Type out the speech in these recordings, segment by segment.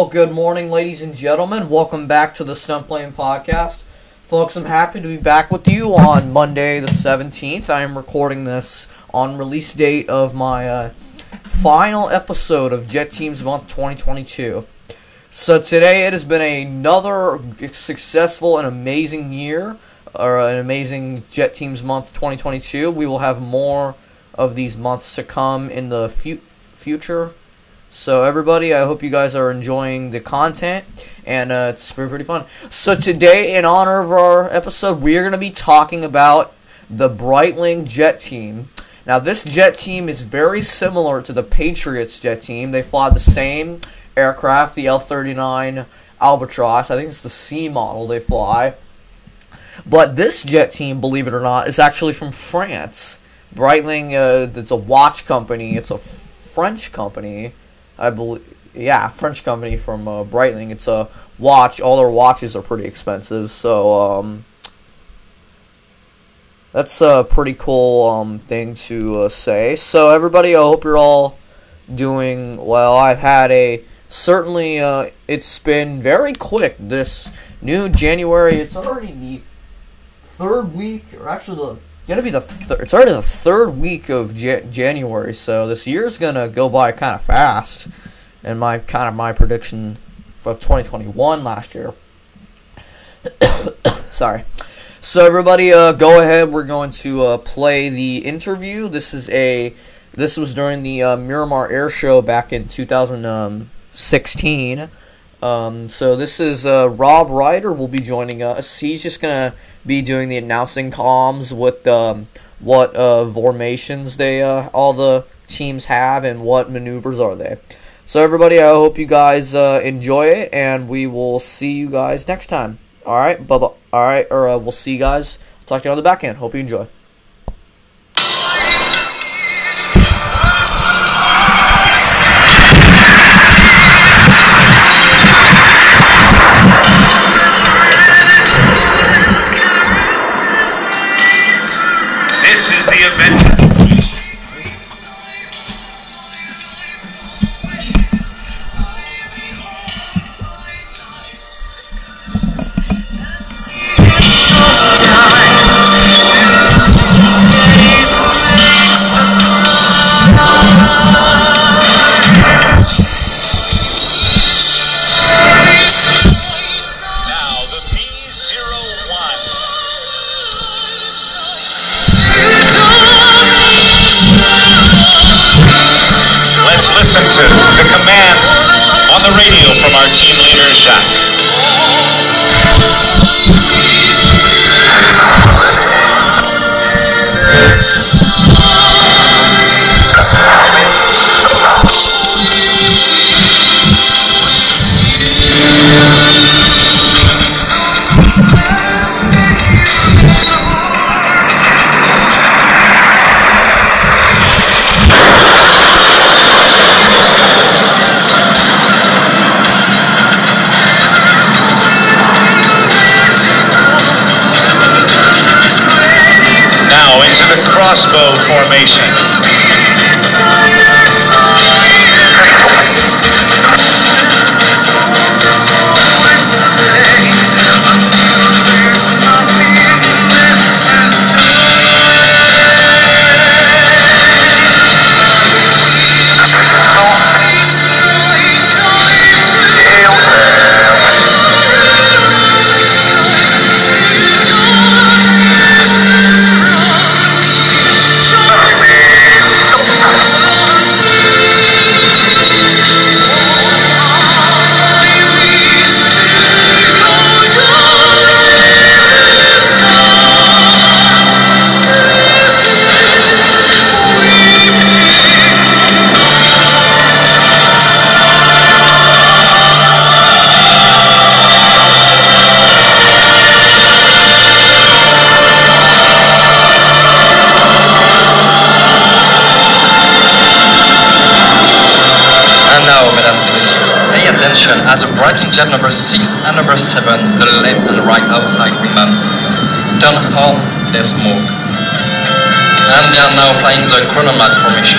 Well, good morning, ladies and gentlemen. Welcome back to the Stunt Plane Podcast. Folks, I'm happy to be back with you on Monday the 17th. I am recording this on release date of my uh, final episode of Jet Teams Month 2022. So today it has been another successful and amazing year, or an amazing Jet Teams Month 2022. We will have more of these months to come in the fu- future. So everybody, I hope you guys are enjoying the content, and uh, it's pretty, pretty fun. So today, in honor of our episode, we are going to be talking about the Breitling jet team. Now, this jet team is very similar to the Patriots jet team. They fly the same aircraft, the L-39 Albatros. I think it's the C model they fly. But this jet team, believe it or not, is actually from France. Breitling, uh, it's a watch company. It's a French company I believe, yeah, French company from uh, Breitling. It's a watch. All their watches are pretty expensive, so um, that's a pretty cool um, thing to uh, say. So everybody, I hope you're all doing well. I've had a certainly. Uh, it's been very quick. This new January. It's already the third week, or actually the gonna be the it's already the third week of J- January, so this year's gonna go by kind of fast. And my kind of my prediction of 2021 last year. Sorry. So everybody, uh, go ahead. We're going to uh, play the interview. This is a this was during the uh, Miramar Air Show back in 2016. Um, so this is uh, Rob Reider will be joining us. He's just gonna be doing the announcing comms with um, what uh, formations they uh, all the teams have and what maneuvers are they. So everybody, I hope you guys uh, enjoy it, and we will see you guys next time. All right, bye. All right, or uh, we'll see you guys. talk to you on the back end. Hope you enjoy. To the commands on the radio from our team leader, Jacques. Attention as the Breitling jet number 6 and number 7, the left and right outside wingman, turn home their smoke. And they are now flying the chronomat formation.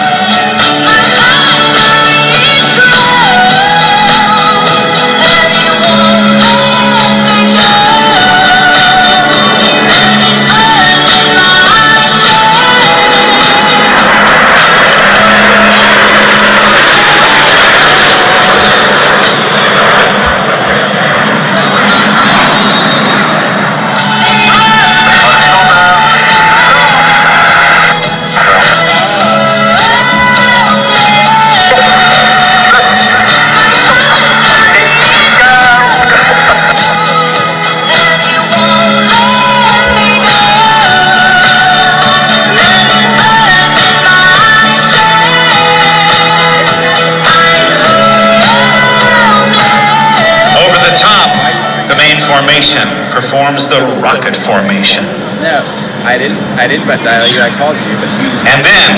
I called you. But. And then,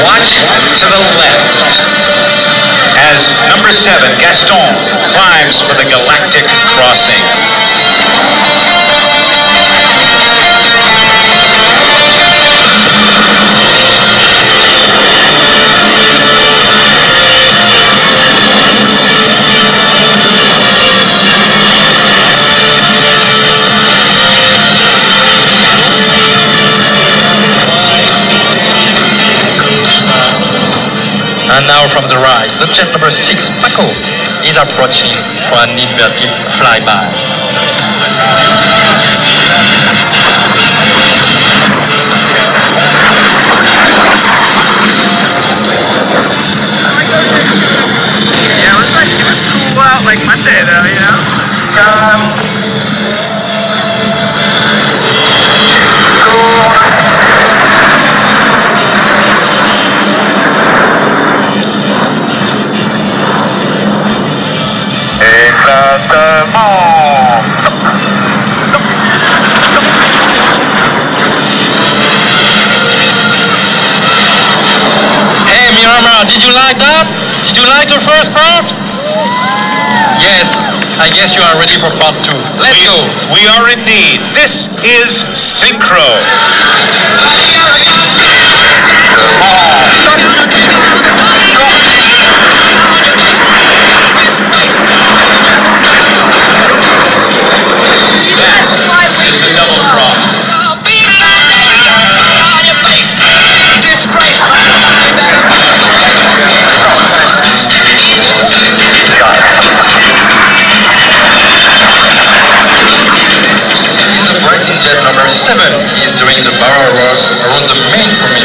watch to the left as number seven, Gaston, climbs for the galactic crossing. And now from the right, the jet number 6, Paco, is approaching for an inverted flyby.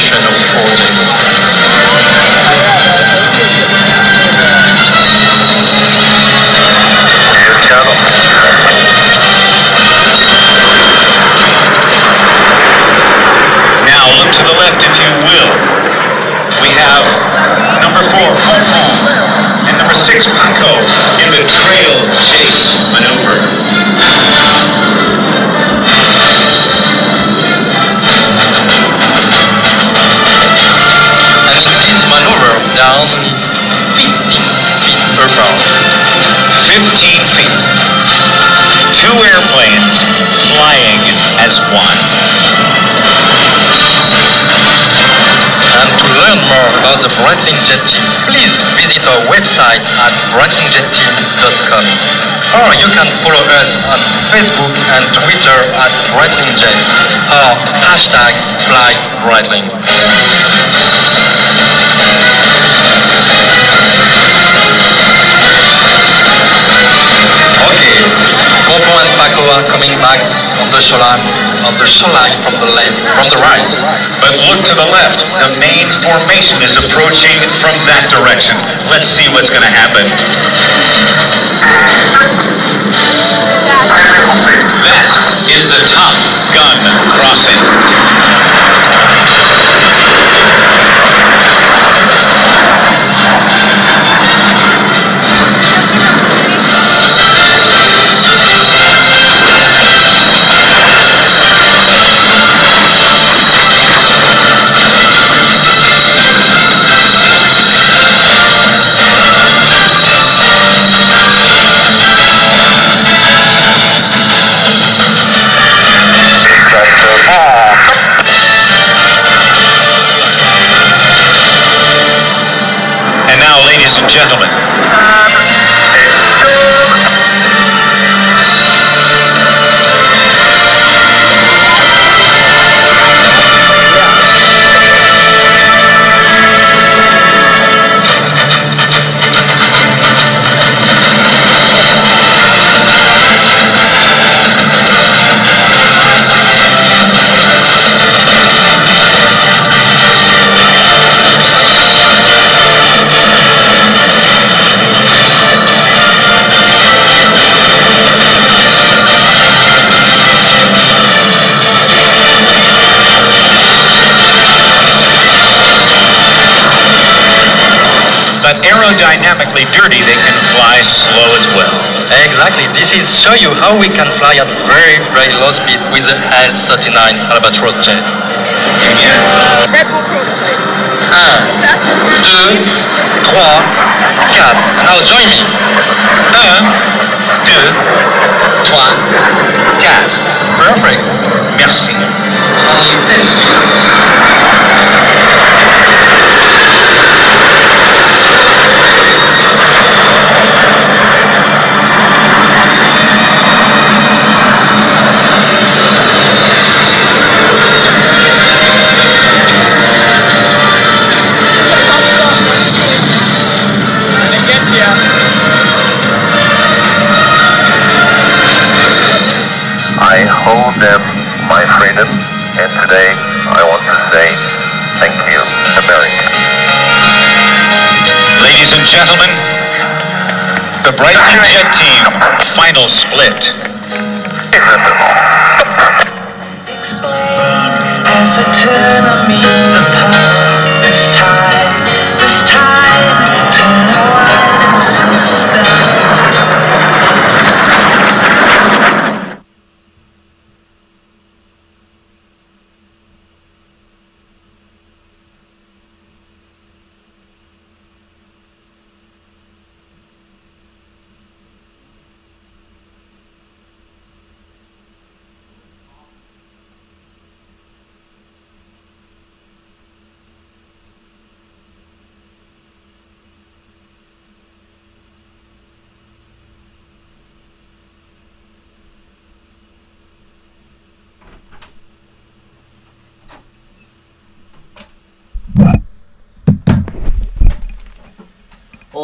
edition of 14. Down 15 feet per pound. 15 feet. Two airplanes flying as one. And to learn more about the Breitling Jet Team, please visit our website at breitlingjetteam.com. Or you can follow us on Facebook and Twitter at Breitling Jet or hashtag Fly are coming back on the shoreline, on the shoreline from the left, from the right. But look to the left. The main formation is approaching from that direction. Let's see what's going to happen. That is the Top Gun crossing. Now, how we can fly at very, very low speed with the L39 Albatros jet. Red Bull prototype. 1, 2, 3, 4. Now join me. 1, 2, 3, 4. Perfect. merci. I turn me the power this time, this time turn around and senses down.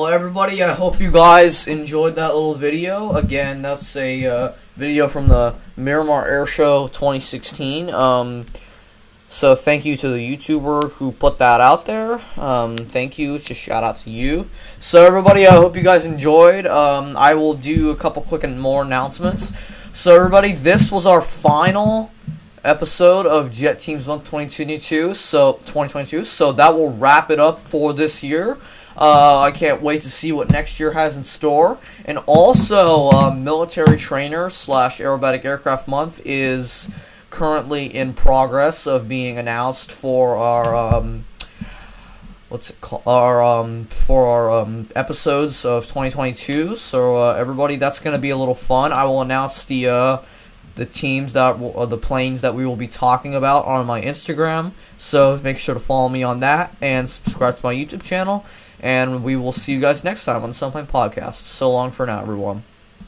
Everybody, I hope you guys enjoyed that little video. Again, that's a uh, video from the Miramar Air Show 2016. Um, so thank you to the YouTuber who put that out there. Um, thank you. Just shout out to you. So everybody, I hope you guys enjoyed. Um, I will do a couple quick and more announcements. So everybody, this was our final episode of Jet Teams 122. So 2022. So that will wrap it up for this year. Uh, I can't wait to see what next year has in store. And also, uh, military trainer slash aerobatic aircraft month is currently in progress of being announced for our um, what's it called? Our um, for our um, episodes of 2022. So uh, everybody, that's going to be a little fun. I will announce the uh, the teams that will, the planes that we will be talking about on my Instagram. So make sure to follow me on that and subscribe to my YouTube channel. And we will see you guys next time on the Stunt Plane Podcast. So long for now, everyone.